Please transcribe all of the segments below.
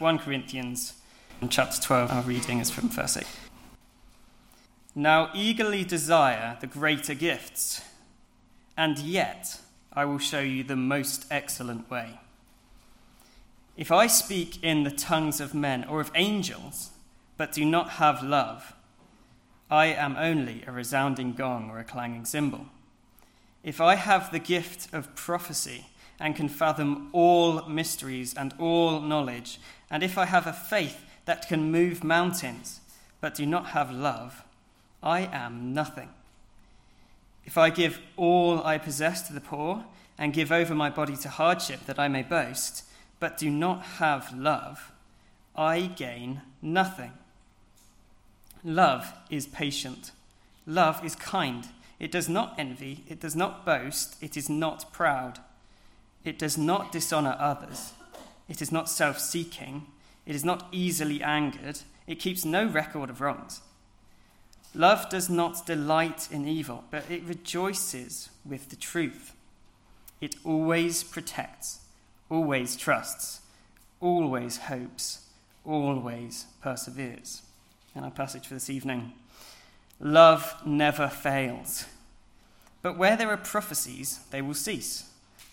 1 Corinthians chapter 12, our reading is from verse 8. Now eagerly desire the greater gifts, and yet I will show you the most excellent way. If I speak in the tongues of men or of angels, but do not have love, I am only a resounding gong or a clanging cymbal. If I have the gift of prophecy and can fathom all mysteries and all knowledge, and if I have a faith that can move mountains, but do not have love, I am nothing. If I give all I possess to the poor and give over my body to hardship that I may boast, but do not have love, I gain nothing. Love is patient. Love is kind. It does not envy. It does not boast. It is not proud. It does not dishonor others. It is not self seeking. It is not easily angered. It keeps no record of wrongs. Love does not delight in evil, but it rejoices with the truth. It always protects, always trusts, always hopes, always perseveres. And our passage for this evening Love never fails. But where there are prophecies, they will cease.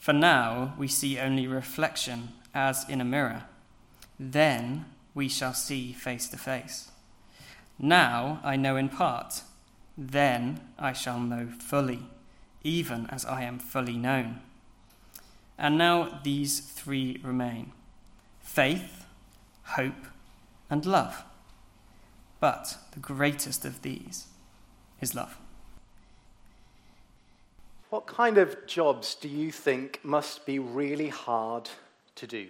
For now we see only reflection as in a mirror. Then we shall see face to face. Now I know in part. Then I shall know fully, even as I am fully known. And now these three remain faith, hope, and love. But the greatest of these is love. What kind of jobs do you think must be really hard to do?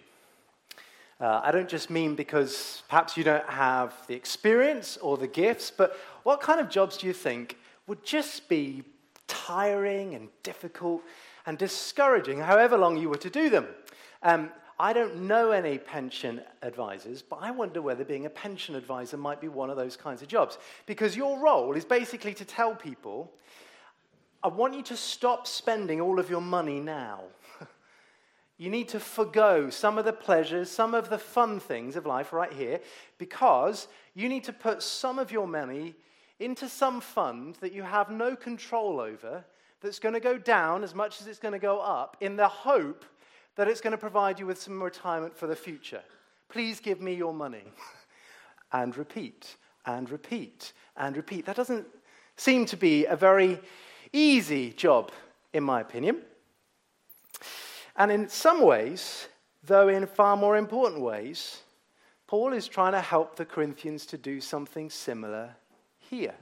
Uh, I don't just mean because perhaps you don't have the experience or the gifts, but what kind of jobs do you think would just be tiring and difficult and discouraging, however long you were to do them? Um, I don't know any pension advisors, but I wonder whether being a pension advisor might be one of those kinds of jobs. Because your role is basically to tell people I want you to stop spending all of your money now. you need to forego some of the pleasures, some of the fun things of life right here, because you need to put some of your money into some fund that you have no control over, that's going to go down as much as it's going to go up, in the hope that it's going to provide you with some retirement for the future. Please give me your money. and repeat, and repeat, and repeat. That doesn't seem to be a very easy job, in my opinion. And in some ways, though in far more important ways, Paul is trying to help the Corinthians to do something similar here.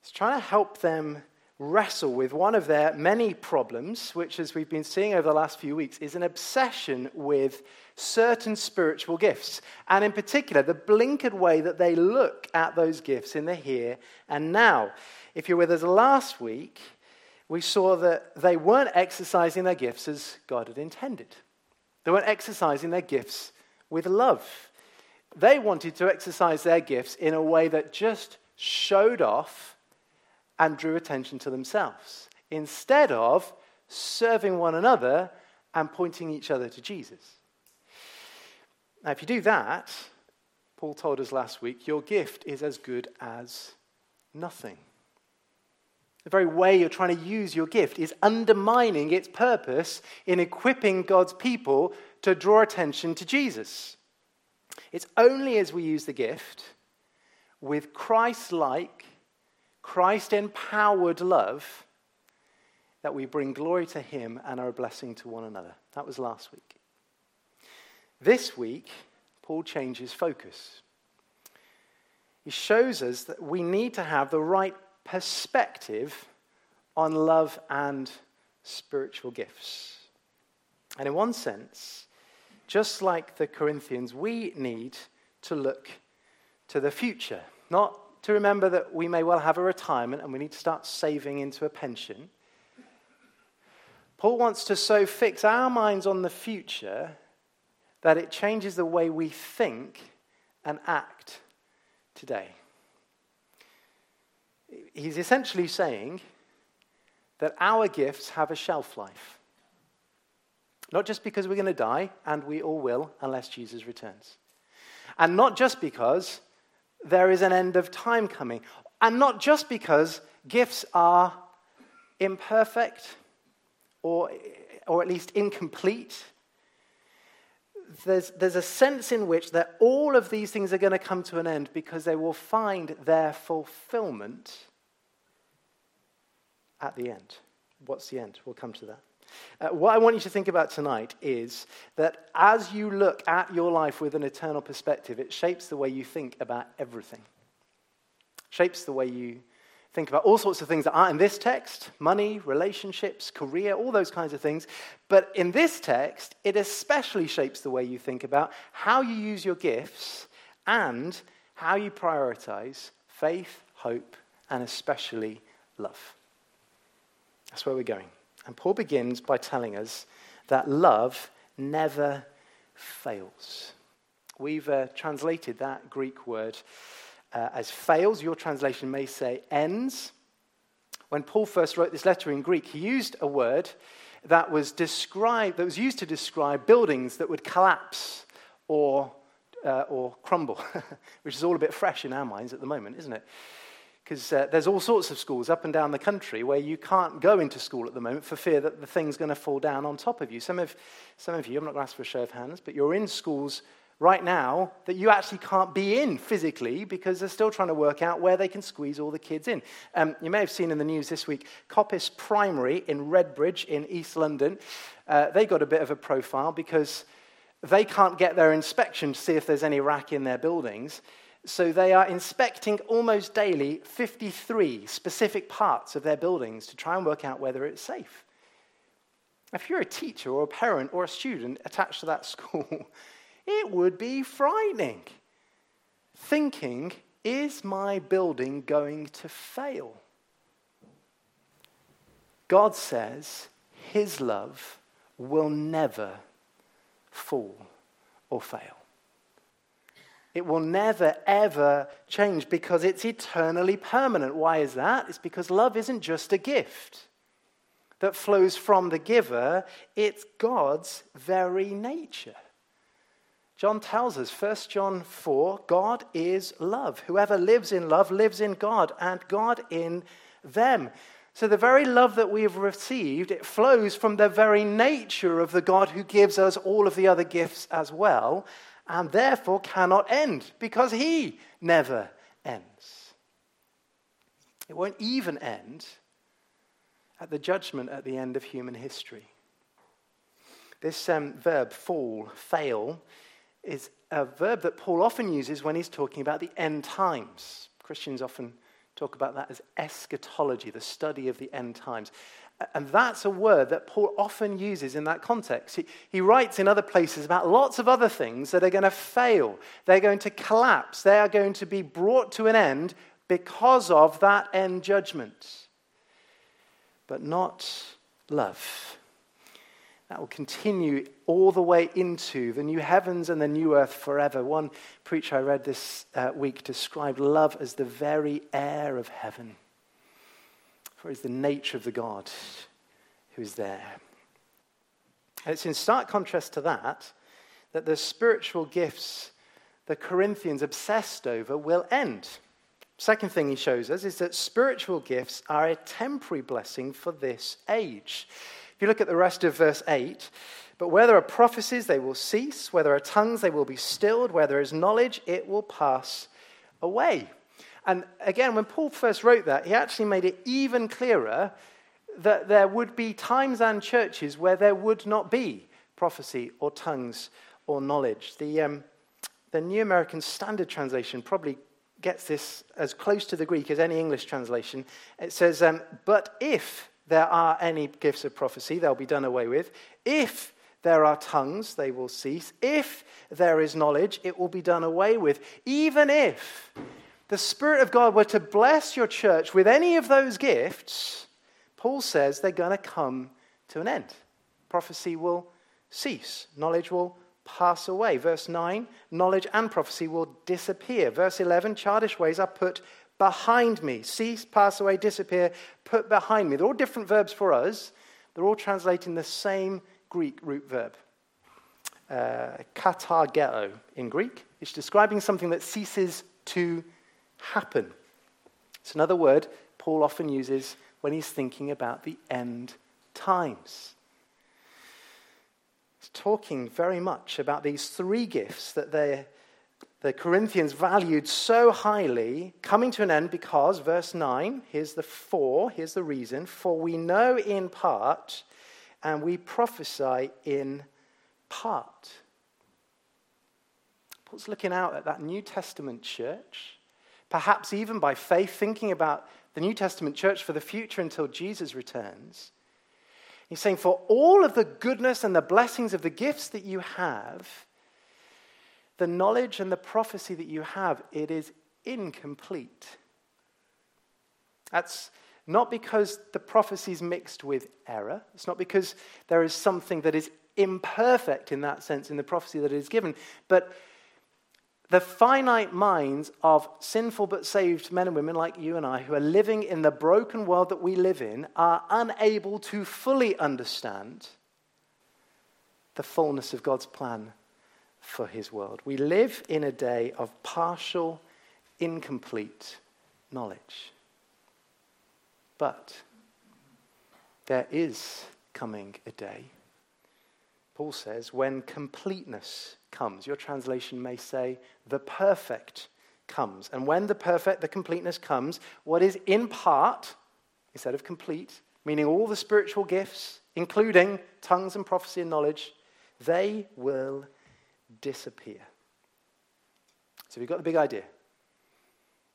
He's trying to help them wrestle with one of their many problems, which, as we've been seeing over the last few weeks, is an obsession with certain spiritual gifts. And in particular, the blinkered way that they look at those gifts in the here and now. If you're with us last week, we saw that they weren't exercising their gifts as God had intended. They weren't exercising their gifts with love. They wanted to exercise their gifts in a way that just showed off and drew attention to themselves instead of serving one another and pointing each other to Jesus. Now, if you do that, Paul told us last week, your gift is as good as nothing. The very way you're trying to use your gift is undermining its purpose in equipping God's people to draw attention to Jesus. It's only as we use the gift with Christ like Christ empowered love, that we bring glory to Him and are a blessing to one another. That was last week. This week, Paul changes focus. He shows us that we need to have the right perspective on love and spiritual gifts. And in one sense, just like the Corinthians, we need to look to the future. Not to remember that we may well have a retirement and we need to start saving into a pension. Paul wants to so fix our minds on the future that it changes the way we think and act today. He's essentially saying that our gifts have a shelf life. Not just because we're going to die, and we all will unless Jesus returns. And not just because there is an end of time coming. And not just because gifts are imperfect or, or at least incomplete. There's, there's a sense in which that all of these things are going to come to an end because they will find their fulfillment at the end. What's the end? We'll come to that. Uh, what I want you to think about tonight is that as you look at your life with an eternal perspective, it shapes the way you think about everything. Shapes the way you think about all sorts of things that aren't in this text money, relationships, career, all those kinds of things. But in this text, it especially shapes the way you think about how you use your gifts and how you prioritize faith, hope, and especially love. That's where we're going. And Paul begins by telling us that love never fails. We've uh, translated that Greek word uh, as fails. Your translation may say ends. When Paul first wrote this letter in Greek, he used a word that was described, that was used to describe buildings that would collapse or, uh, or crumble, which is all a bit fresh in our minds at the moment, isn't it? Because uh, there's all sorts of schools up and down the country where you can't go into school at the moment for fear that the thing's going to fall down on top of you. Some of, some of you, I'm not going to ask for a show of hands, but you're in schools right now that you actually can't be in physically because they're still trying to work out where they can squeeze all the kids in. Um, you may have seen in the news this week, Coppice Primary in Redbridge in East London, uh, they got a bit of a profile because they can't get their inspection to see if there's any RAAC in their buildings. So they are inspecting almost daily 53 specific parts of their buildings to try and work out whether it's safe. If you're a teacher or a parent or a student attached to that school, it would be frightening. Thinking, is my building going to fail? God says his love will never fall or fail. It will never, ever change because it's eternally permanent. Why is that? It's because love isn't just a gift that flows from the giver, it's God's very nature. John tells us, 1 John 4, God is love. Whoever lives in love lives in God, and God in them. So the very love that we have received, it flows from the very nature of the God who gives us all of the other gifts as well and therefore cannot end because he never ends. It won't even end at the judgment at the end of human history. This um, verb, fall, fail, is a verb that Paul often uses when he's talking about the end times. Christians often talk about that as eschatology, the study of the end times. And that's a word that Paul often uses in that context. He, he, writes in other places about lots of other things that are going to fail. They're going to collapse. They are going to be brought to an end because of that end judgment. But not love. That will continue all the way into the new heavens and the new earth forever. One preacher I read this uh, week described love as the very air of heaven for it's the nature of the God who is there. And it's in stark contrast to that that the spiritual gifts the Corinthians obsessed over will end. Second thing he shows us is that spiritual gifts are a temporary blessing for this age. If you look at the rest of verse 8, but where there are prophecies, they will cease. Where there are tongues, they will be stilled. Where there is knowledge, it will pass away. And again, when Paul first wrote that, he actually made it even clearer that there would be times and churches where there would not be prophecy or tongues or knowledge. The, um, the New American Standard Translation probably gets this as close to the Greek as any English translation. It says, um, But if there are any gifts of prophecy, they'll be done away with. If there are tongues, they will cease. If there is knowledge, it will be done away with. Even if the Spirit of God were to bless your church with any of those gifts, Paul says they're going to come to an end. Prophecy will cease, knowledge will pass away. Verse 9, knowledge and prophecy will disappear. Verse 11, childish ways are put behind me. Cease, pass away, disappear, put behind me. They're all different verbs for us. They're all translating the same Greek root verb. Uh, katargeo in Greek. It's describing something that ceases to happen. It's another word Paul often uses when he's thinking about the end times. He's talking very much about these three gifts that they, the Corinthians valued so highly coming to an end because, verse 9, here's the for, here's the reason, for we know in part and we prophesy in part. Paul's looking out at that New Testament church, perhaps even by faith, thinking about the New Testament church for the future until Jesus returns. He's saying, for all of the goodness and the blessings of the gifts that you have, the knowledge and the prophecy that you have, it is incomplete. That's not because the prophecy is mixed with error. It's not because there is something that is imperfect in that sense in the prophecy that is given, but the finite minds of sinful but saved men and women like you and I, who are living in the broken world that we live in, are unable to fully understand the fullness of God's plan for his world. We live in a day of partial, incomplete knowledge. But there is coming a day, Paul says, when completeness comes. Your translation may say, the perfect comes. And when the perfect, the completeness comes, what is in part, instead of complete, meaning all the spiritual gifts, including tongues and prophecy and knowledge, they will disappear. So we've got the big idea.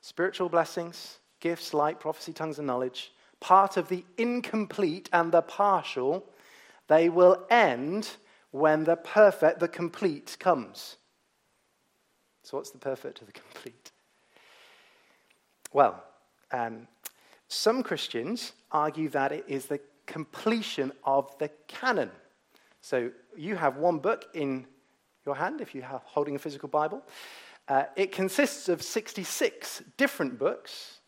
Spiritual blessings, gifts like prophecy, tongues, and knowledge, part of the incomplete and the partial, they will end when the perfect, the complete comes. So, what's the perfect or the complete? Well, um, some Christians argue that it is the completion of the canon. So, you have one book in your hand if you're holding a physical Bible. Uh, it consists of 66 different books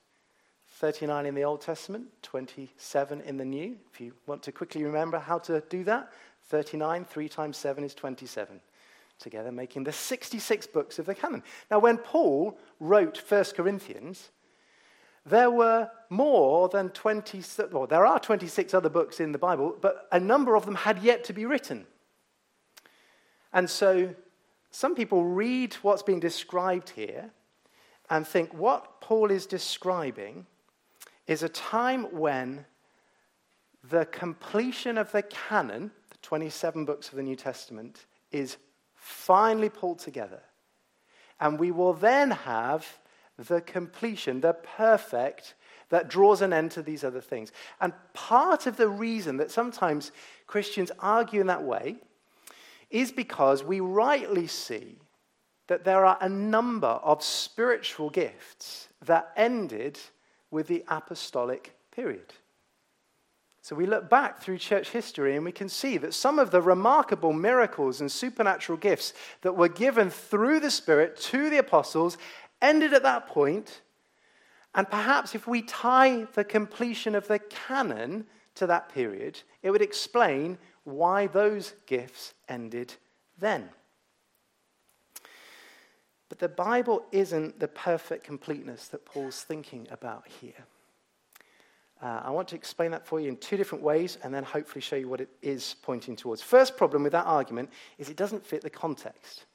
39 in the Old Testament, 27 in the New. If you want to quickly remember how to do that, 39, 3 times 7 is 27 together, making the 66 books of the canon. Now, when Paul wrote 1 Corinthians, there were more than 20, well, there are 26 other books in the Bible, but a number of them had yet to be written. And so some people read what's being described here and think what Paul is describing is a time when the completion of the canon, 27 books of the New Testament, is finally pulled together. And we will then have the completion, the perfect, that draws an end to these other things. And part of the reason that sometimes Christians argue in that way is because we rightly see that there are a number of spiritual gifts that ended with the apostolic period. So we look back through church history and we can see that some of the remarkable miracles and supernatural gifts that were given through the Spirit to the apostles ended at that point. And perhaps if we tie the completion of the canon to that period, it would explain why those gifts ended then. But the Bible isn't the perfect completeness that Paul's thinking about here. Uh, I want to explain that for you in two different ways and then hopefully show you what it is pointing towards. First problem with that argument is it doesn't fit the context.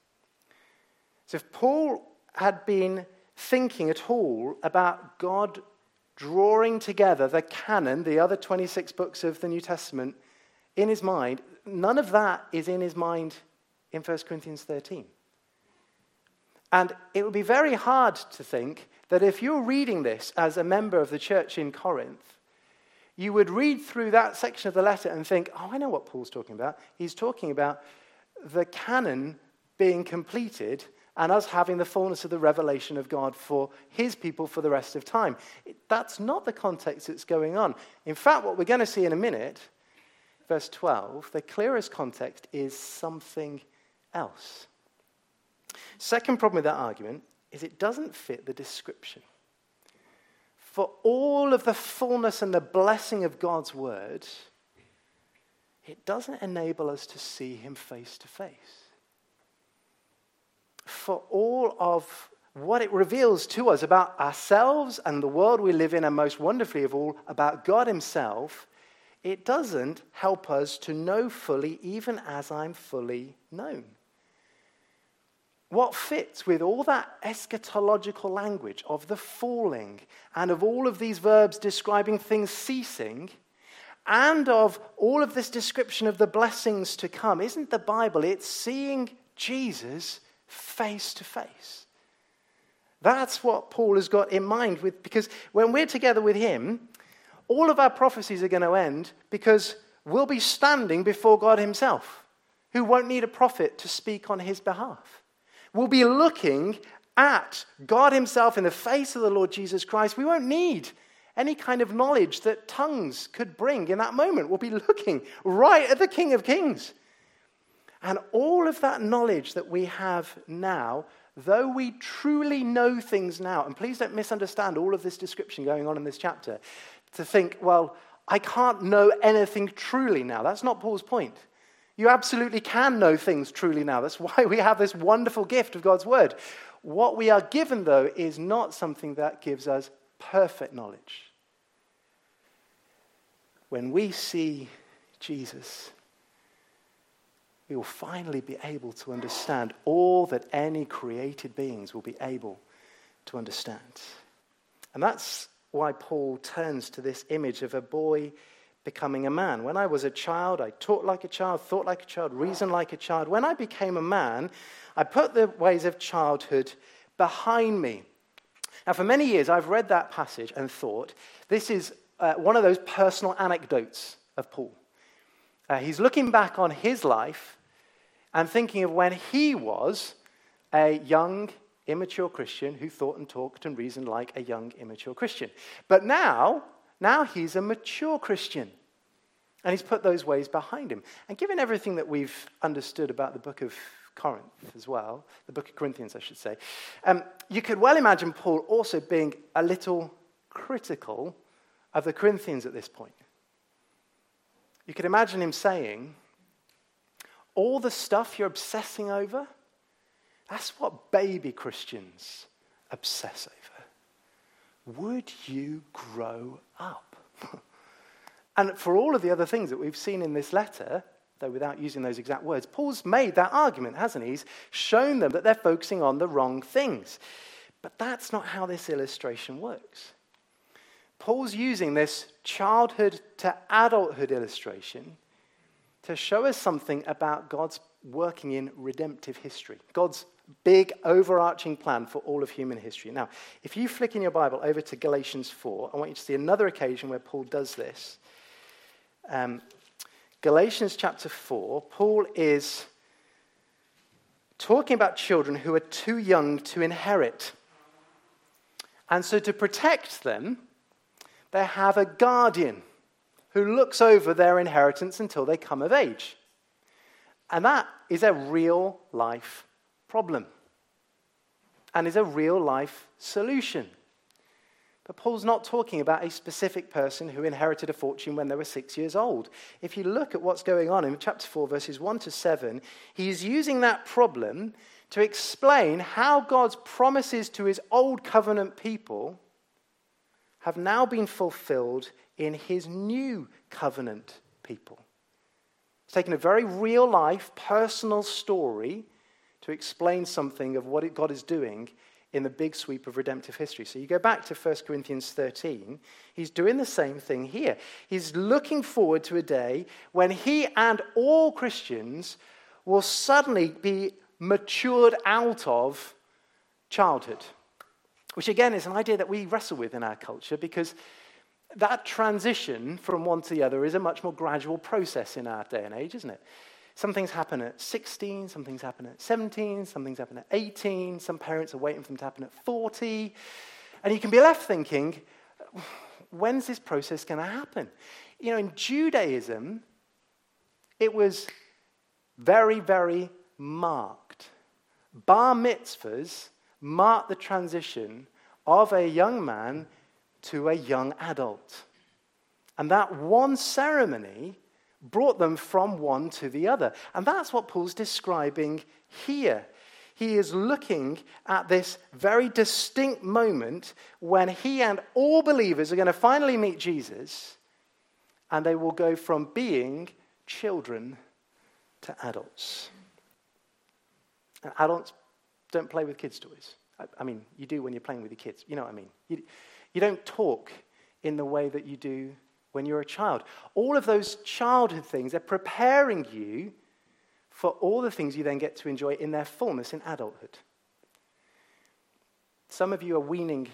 So if Paul had been thinking at all about God drawing together the canon, the other 26 books of the New Testament, in his mind, none of that is in his mind in 1 Corinthians 13. And it would be very hard to think that if you're reading this as a member of the church in Corinth, you would read through that section of the letter and think, oh, I know what Paul's talking about. He's talking about the canon being completed and us having the fullness of the revelation of God for his people for the rest of time. That's not the context that's going on. In fact, what we're going to see in a minute, verse 12, the clearest context is something else. Second problem with that argument is it doesn't fit the description. For all of the fullness and the blessing of God's word, it doesn't enable us to see him face to face for all of what it reveals to us about ourselves and the world we live in, and most wonderfully of all, about God Himself, it doesn't help us to know fully, even as I'm fully known. What fits with all that eschatological language of the falling and of all of these verbs describing things ceasing and of all of this description of the blessings to come isn't the Bible, it's seeing Jesus face to face. That's what Paul has got in mind with, because when we're together with him, all of our prophecies are going to end because we'll be standing before God himself, who won't need a prophet to speak on his behalf. We'll be looking at God himself in the face of the Lord Jesus Christ. We won't need any kind of knowledge that tongues could bring in that moment. We'll be looking right at the King of Kings. And all of that knowledge that we have now, though we truly know things now, and please don't misunderstand all of this description going on in this chapter, to think, well, I can't know anything truly now. That's not Paul's point. You absolutely can know things truly now. That's why we have this wonderful gift of God's word. What we are given, though, is not something that gives us perfect knowledge. When we see Jesus, we will finally be able to understand all that any created beings will be able to understand. And that's why Paul turns to this image of a boy becoming a man. When I was a child, I talked like a child, thought like a child, reasoned like a child. When I became a man, I put the ways of childhood behind me. Now, for many years, I've read that passage and thought this is uh, one of those personal anecdotes of Paul. Uh, he's looking back on his life and thinking of when he was a young, immature Christian who thought and talked and reasoned like a young, immature Christian. But now, now he's a mature Christian. And he's put those ways behind him. And given everything that we've understood about the book of Corinth as well, the book of Corinthians, I should say, um, you could well imagine Paul also being a little critical of the Corinthians at this point. You could imagine him saying, all the stuff you're obsessing over, that's what baby Christians obsess over. Would you grow up? and for all of the other things that we've seen in this letter, though without using those exact words, Paul's made that argument, hasn't he? He's shown them that they're focusing on the wrong things. But that's not how this illustration works. Paul's using this childhood to adulthood illustration to show us something about God's working in redemptive history, God's big overarching plan for all of human history. Now, if you flick in your Bible over to Galatians 4, I want you to see another occasion where Paul does this. Um, Galatians chapter 4, Paul is talking about children who are too young to inherit. And so, to protect them, they have a guardian who looks over their inheritance until they come of age. And that is a real life problem and is a real life solution. But Paul's not talking about a specific person who inherited a fortune when they were six years old. If you look at what's going on in chapter 4, verses 1 to 7, he's using that problem to explain how God's promises to his old covenant people have now been fulfilled in his new covenant people. It's taken a very real life, personal story to explain something of what God is doing in the big sweep of redemptive history. So you go back to 1 Corinthians 13, he's doing the same thing here. He's looking forward to a day when he and all Christians will suddenly be matured out of childhood, which again is an idea that we wrestle with in our culture because that transition from one to the other is a much more gradual process in our day and age, isn't it? Some things happen at 16, some things happen at 17, some things happen at 18, some parents are waiting for them to happen at 40. And you can be left thinking, when's this process going to happen? You know, in Judaism, it was very, very marked. Bar mitzvahs marked the transition of a young man to a young adult. And that one ceremony brought them from one to the other. And that's what Paul's describing here. He is looking at this very distinct moment when he and all believers are going to finally meet Jesus and they will go from being children to adults. And adults don't play with kids' toys. I, mean, you do when you're playing with your kids. You know what I mean? You, you don't talk in the way that you do when you're a child. All of those childhood things are preparing you for all the things you then get to enjoy in their fullness in adulthood. Some of you are weaning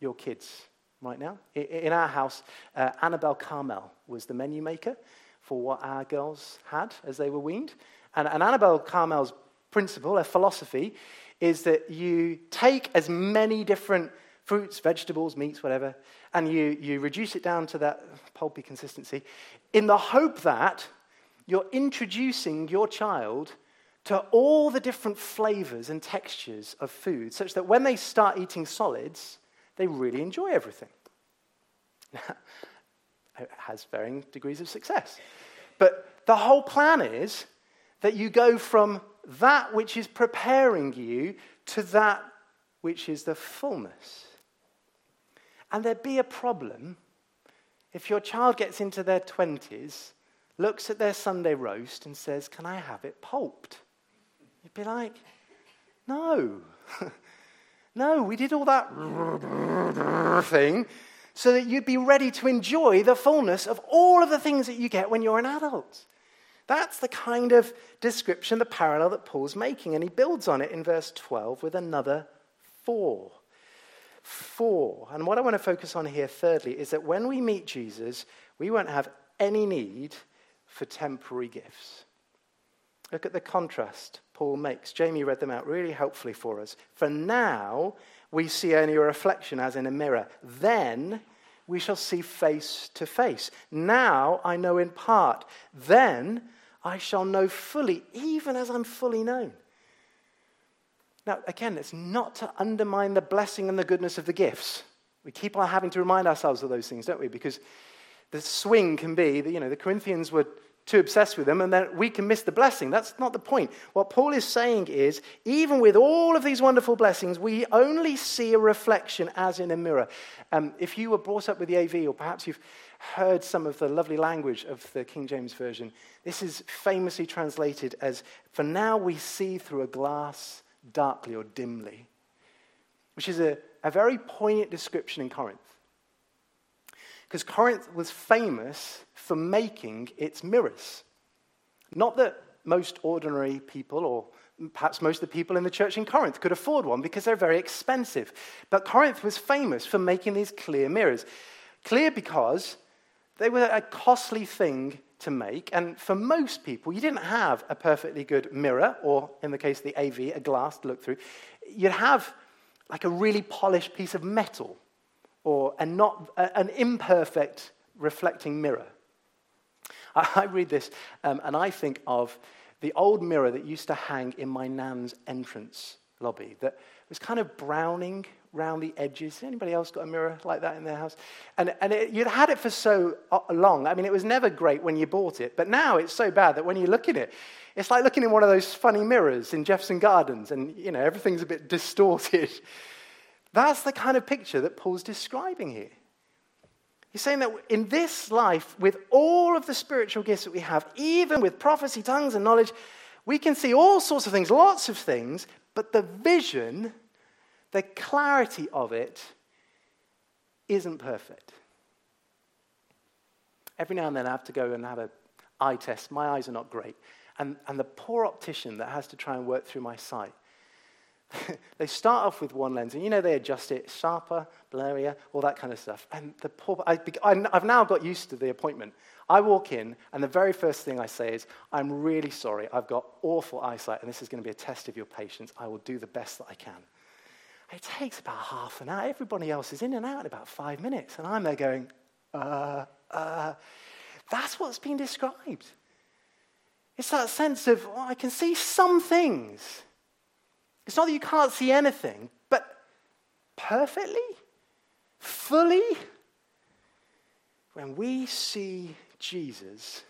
your kids right now. In our house, uh, Annabel Karmel was the menu maker for what our girls had as they were weaned. And, and Annabel Karmel's principle, her philosophy, is that you take as many different fruits, vegetables, meats, whatever, and you, you reduce it down to that pulpy consistency in the hope that you're introducing your child to all the different flavors and textures of food such that when they start eating solids, they really enjoy everything. it has varying degrees of success. But the whole plan is that you go from that which is preparing you to that which is the fullness. And there'd be a problem if your child gets into their 20s, looks at their Sunday roast, and says, Can I have it pulped? You'd be like, No. no, we did all that thing so that you'd be ready to enjoy the fullness of all of the things that you get when you're an adult. That's the kind of description, the parallel that Paul's making, and he builds on it in verse 12 with another for. For. And what I want to focus on here, thirdly, is that when we meet Jesus, we won't have any need for temporary gifts. Look at the contrast Paul makes. Jamie read them out really helpfully for us. For now, we see only a reflection as in a mirror. Then we shall see face to face. Now I know in part. Then I shall know fully, even as I'm fully known. Now, again, it's not to undermine the blessing and the goodness of the gifts. We keep on having to remind ourselves of those things, don't we? Because the swing can be that, you know, the Corinthians were too obsessed with them and then we can miss the blessing. That's not the point. What Paul is saying is, even with all of these wonderful blessings, we only see a reflection as in a mirror. Um, if you were brought up with the AV, or perhaps you've heard some of the lovely language of the King James Version, this is famously translated as, For now we see through a glass darkly or dimly, which is a, a very poignant description in Corinth. Because Corinth was famous for making its mirrors. Not that most ordinary people, or perhaps most of the people in the church in Corinth, could afford one because they're very expensive. But Corinth was famous for making these clear mirrors. Clear because they were a costly thing to make. And for most people, you didn't have a perfectly good mirror, or in the case of the AV, a glass to look through. You'd have like a really polished piece of metal, or a not, an imperfect reflecting mirror. I, I read this um, and I think of the old mirror that used to hang in my nan's entrance lobby that was kind of browning round the edges. Anybody else got a mirror like that in their house? And, and it, you'd had it for so uh, long. I mean, it was never great when you bought it, but now it's so bad that when you look in it, it's like looking in one of those funny mirrors in Jefferson Gardens, and you know everything's a bit distorted. That's the kind of picture that Paul's describing here. He's saying that in this life, with all of the spiritual gifts that we have, even with prophecy, tongues, and knowledge, we can see all sorts of things, lots of things, but the vision the clarity of it isn't perfect. Every now and then I have to go and have an eye test. My eyes are not great. And, and the poor optician that has to try and work through my sight, they start off with one lens, and you know they adjust it sharper, blurrier, all that kind of stuff. And the poor, I, I've now got used to the appointment. I walk in, and the very first thing I say is, I'm really sorry, I've got awful eyesight, and this is going to be a test of your patience. I will do the best that I can. It takes about half an hour. Everybody else is in and out in about five minutes, and I'm there going, uh, uh. That's what's been described. It's that sense of, well, I can see some things. It's not that you can't see anything, but perfectly, fully. When we see Jesus,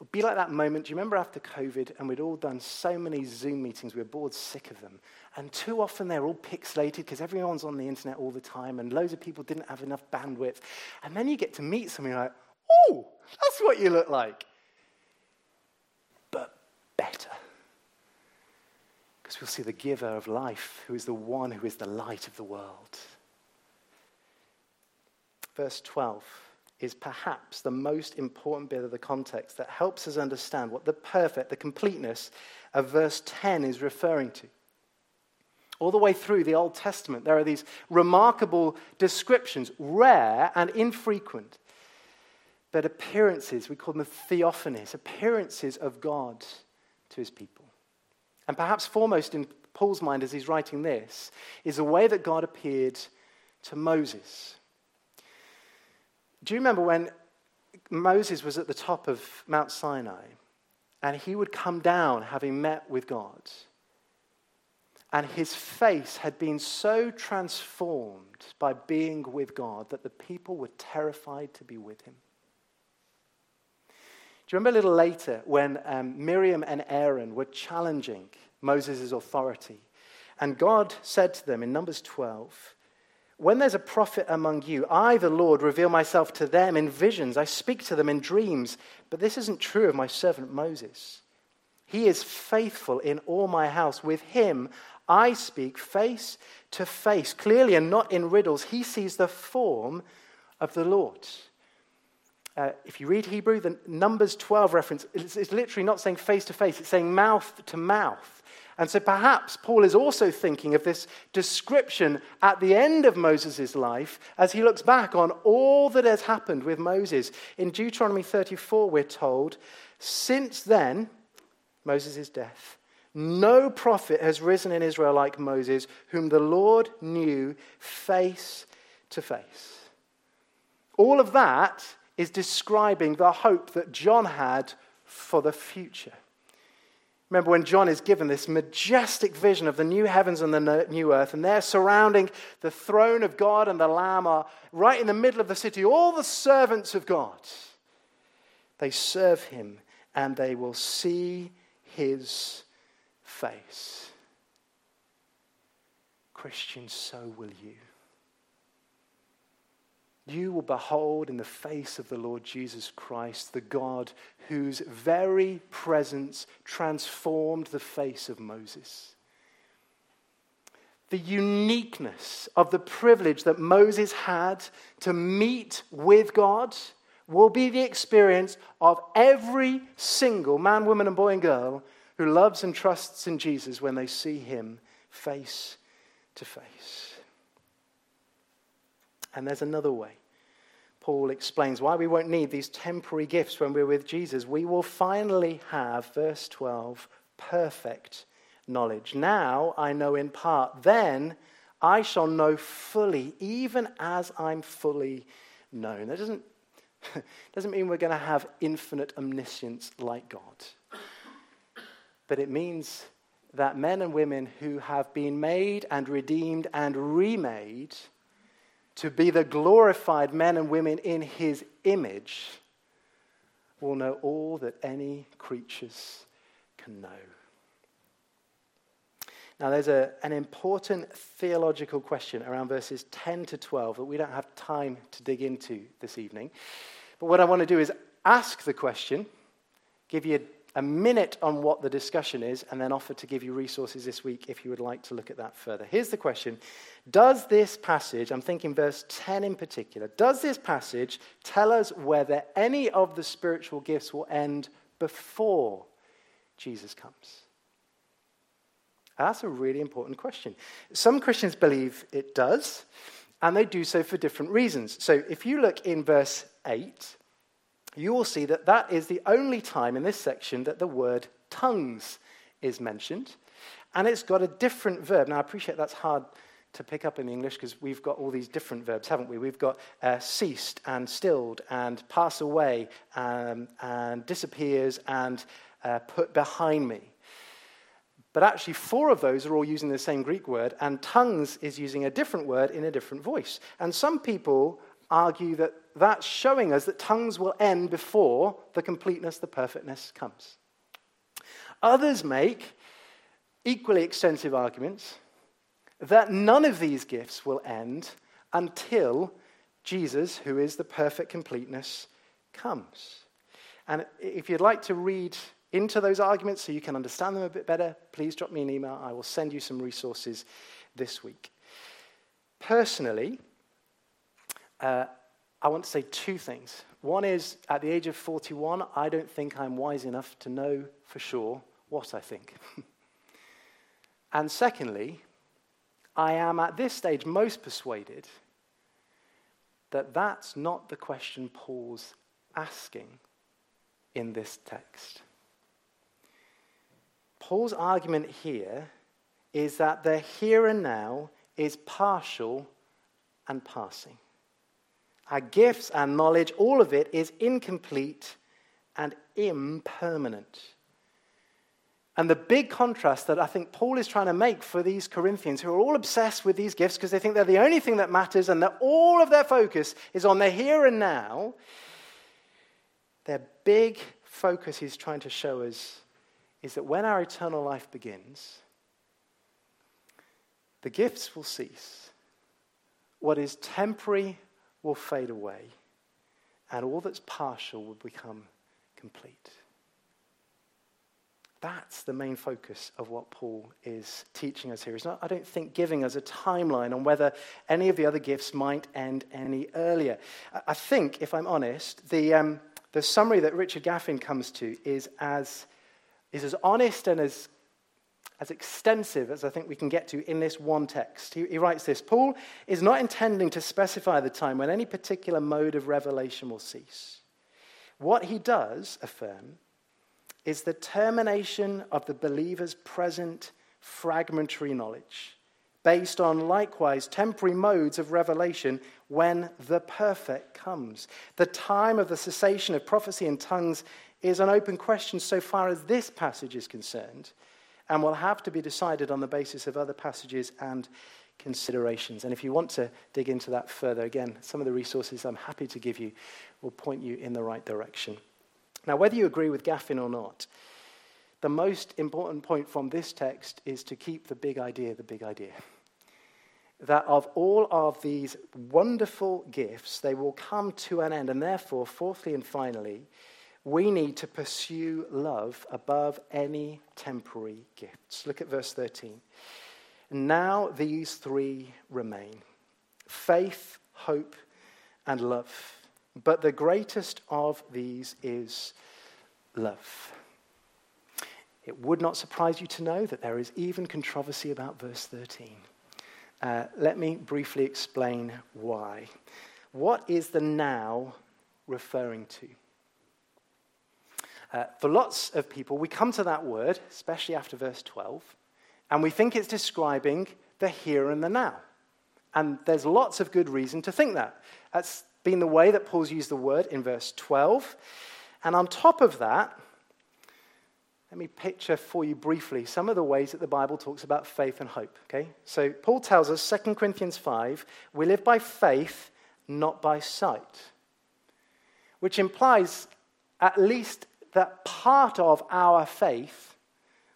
it'll be like that moment. Do you remember after COVID and we'd all done so many Zoom meetings, we were bored sick of them. And too often they're all pixelated because everyone's on the internet all the time and loads of people didn't have enough bandwidth. And then you get to meet someone, like, oh, that's what you look like. But better because we'll see the giver of life, who is the one who is the light of the world. Verse 12 is perhaps the most important bit of the context that helps us understand what the perfect, the completeness of verse 10 is referring to. All the way through the Old Testament, there are these remarkable descriptions, rare and infrequent, but appearances, we call them theophanies, appearances of God to his people. And perhaps foremost in Paul's mind as he's writing this is the way that God appeared to Moses. Do you remember when Moses was at the top of Mount Sinai and he would come down having met with God? And his face had been so transformed by being with God that the people were terrified to be with him. Do you remember a little later when um, Miriam and Aaron were challenging Moses' authority? And God said to them in Numbers 12, When there's a prophet among you, I, the Lord, reveal myself to them in visions. I speak to them in dreams. But this isn't true of my servant Moses. He is faithful in all my house. With him, I speak face to face, clearly and not in riddles. He sees the form of the Lord. Uh, if you read Hebrew, the Numbers 12 reference, it's literally not saying face to face, it's saying mouth to mouth. And so perhaps Paul is also thinking of this description at the end of Moses' life as he looks back on all that has happened with Moses. In Deuteronomy 34, we're told, since then, Moses' death, no prophet has risen in Israel like Moses, whom the Lord knew face to face. All of that is describing the hope that John had for the future. Remember when John is given this majestic vision of the new heavens and the new earth, and they're surrounding the throne of God and the Lamb are right in the middle of the city, all the servants of God. They serve him and they will see his face. Christians, so will you you will behold in the face of the Lord Jesus Christ the God whose very presence transformed the face of Moses. The uniqueness of the privilege that Moses had to meet with God will be the experience of every single man, woman, and boy and girl who loves and trusts in Jesus when they see him face to face. And there's another way. Paul explains why we won't need these temporary gifts when we're with Jesus. We will finally have, verse 12, perfect knowledge. Now I know in part, then I shall know fully, even as I'm fully known. That doesn't, doesn't mean we're going to have infinite omniscience like God, but it means that men and women who have been made and redeemed and remade to be the glorified men and women in his image will know all that any creatures can know. Now, there's a, an important theological question around verses 10 to 12 that we don't have time to dig into this evening. But what I want to do is ask the question, give you a minute on what the discussion is, and then offer to give you resources this week if you would like to look at that further. Here's the question Does this passage, I'm thinking verse 10 in particular, does this passage tell us whether any of the spiritual gifts will end before Jesus comes? That's a really important question. Some Christians believe it does, and they do so for different reasons. So if you look in verse 8, you will see that that is the only time in this section that the word tongues is mentioned. And it's got a different verb. Now, I appreciate that's hard to pick up in English because we've got all these different verbs, haven't we? We've got uh, ceased and stilled and pass away um, and disappears and uh, put behind me. But actually, four of those are all using the same Greek word, and tongues is using a different word in a different voice. And some people argue that that's showing us that tongues will end before the completeness, the perfectness comes. Others make equally extensive arguments that none of these gifts will end until Jesus, who is the perfect completeness, comes. And if you'd like to read into those arguments so you can understand them a bit better, please drop me an email. I will send you some resources this week. Personally, uh, I want to say two things. One is, at the age of 41, I don't think I'm wise enough to know for sure what I think. and secondly, I am at this stage most persuaded that that's not the question Paul's asking in this text. Paul's argument here is that the here and now is partial and passing. Our gifts, our knowledge, all of it is incomplete and impermanent. And the big contrast that I think Paul is trying to make for these Corinthians who are all obsessed with these gifts because they think they're the only thing that matters and that all of their focus is on the here and now, their big focus he's trying to show us is that when our eternal life begins, the gifts will cease. What is temporary will fade away, and all that's partial will become complete. That's the main focus of what Paul is teaching us here. He's not, I don't think, giving us a timeline on whether any of the other gifts might end any earlier. I think, if I'm honest, the, um, the summary that Richard Gaffin comes to is as, is as honest and as, as extensive as I think we can get to in this one text. He, he writes this Paul is not intending to specify the time when any particular mode of revelation will cease. What he does affirm is the termination of the believer's present fragmentary knowledge, based on likewise temporary modes of revelation when the perfect comes. The time of the cessation of prophecy and tongues is an open question so far as this passage is concerned, and will have to be decided on the basis of other passages and considerations. And if you want to dig into that further, again, some of the resources I'm happy to give you will point you in the right direction. Now, whether you agree with Gaffin or not, the most important point from this text is to keep the big idea the big idea. That of all of these wonderful gifts, they will come to an end. And therefore, fourthly and finally, we need to pursue love above any temporary gifts. Look at verse 13. Now these three remain faith, hope, and love. But the greatest of these is love. It would not surprise you to know that there is even controversy about verse 13. Uh, let me briefly explain why. What is the now referring to? Uh, for lots of people, we come to that word, especially after verse 12, and we think it's describing the here and the now. And there's lots of good reason to think that. That's been the way that Paul's used the word in verse 12. And on top of that, let me picture for you briefly some of the ways that the Bible talks about faith and hope. Okay? So Paul tells us, 2 Corinthians 5, we live by faith, not by sight. Which implies at least that part of our faith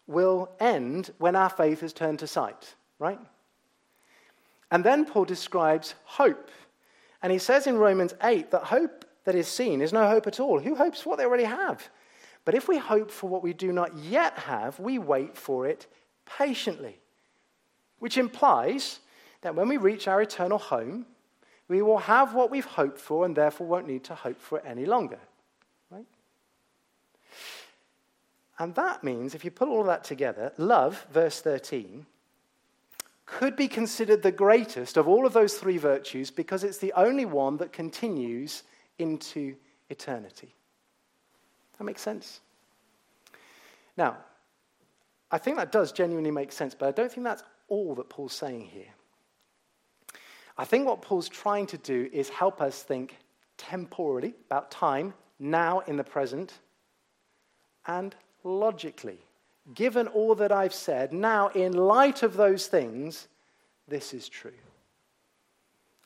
will end when our faith is turned to sight, right? And then Paul describes hope. And he says in Romans 8 that hope that is seen is no hope at all. Who hopes for what they already have? But if we hope for what we do not yet have, we wait for it patiently. Which implies that when we reach our eternal home, we will have what we've hoped for and therefore won't need to hope for it any longer. Right? And that means, if you put all of that together, love, verse 13, could be considered the greatest of all of those three virtues because it's the only one that continues into eternity. That makes sense? Now, I think that does genuinely make sense, but I don't think that's all that Paul's saying here. I think what Paul's trying to do is help us think temporally about time, now in the present, and logically. Given all that I've said, now in light of those things, this is true.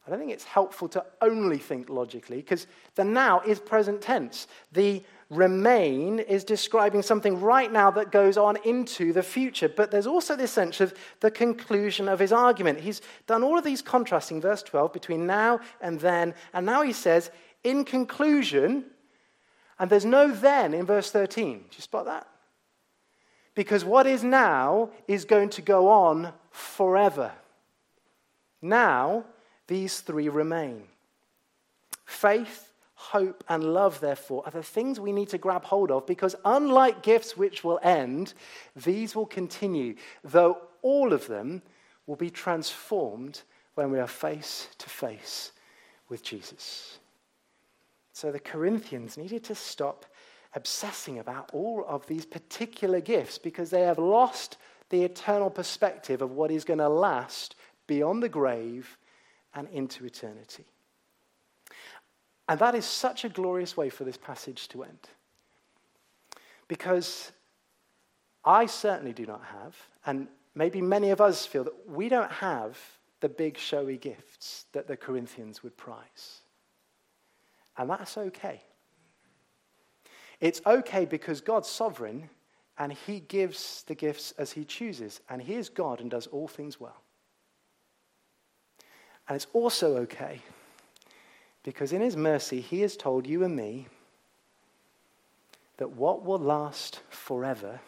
I don't think it's helpful to only think logically because the now is present tense. The remain is describing something right now that goes on into the future. But there's also this sense of the conclusion of his argument. He's done all of these contrasting, verse 12, between now and then. And now he says, in conclusion, and there's no then in verse 13. Do you spot that? Because what is now is going to go on forever. Now, these three remain faith, hope, and love, therefore, are the things we need to grab hold of because, unlike gifts which will end, these will continue, though all of them will be transformed when we are face to face with Jesus. So the Corinthians needed to stop obsessing about all of these particular gifts because they have lost the eternal perspective of what is going to last beyond the grave and into eternity. And that is such a glorious way for this passage to end. Because I certainly do not have, and maybe many of us feel that we don't have the big showy gifts that the Corinthians would prize. And that's okay. It's okay because God's sovereign and he gives the gifts as he chooses. And he is God and does all things well. And it's also okay because in his mercy, he has told you and me that what will last forever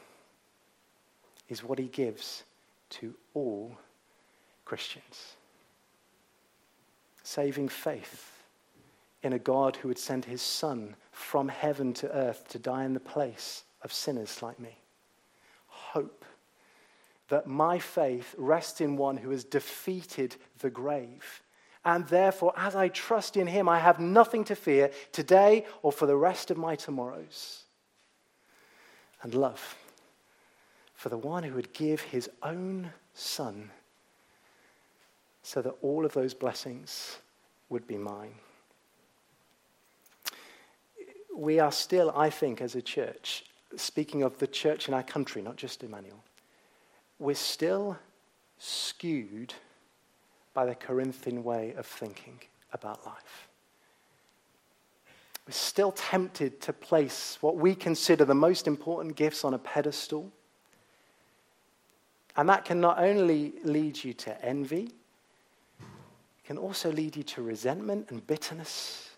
is what he gives to all Christians saving faith in a God who would send his Son from heaven to earth to die in the place of sinners like me. Hope that my faith rests in one who has defeated the grave. And therefore, as I trust in him, I have nothing to fear today or for the rest of my tomorrows. And love for the one who would give his own son so that all of those blessings would be mine we are still, I think, as a church, speaking of the church in our country, not just Emmanuel, we're still skewed by the Corinthian way of thinking about life. We're still tempted to place what we consider the most important gifts on a pedestal. And that can not only lead you to envy, it can also lead you to resentment and bitterness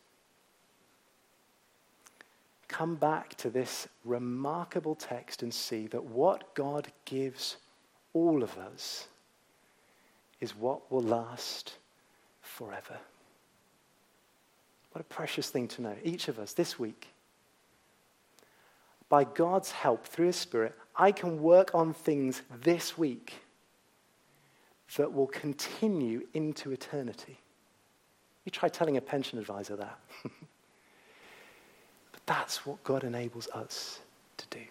come back to this remarkable text and see that what God gives all of us is what will last forever. What a precious thing to know. Each of us this week, by God's help through His Spirit, I can work on things this week that will continue into eternity. You try telling a pension advisor that. That's what God enables us to do.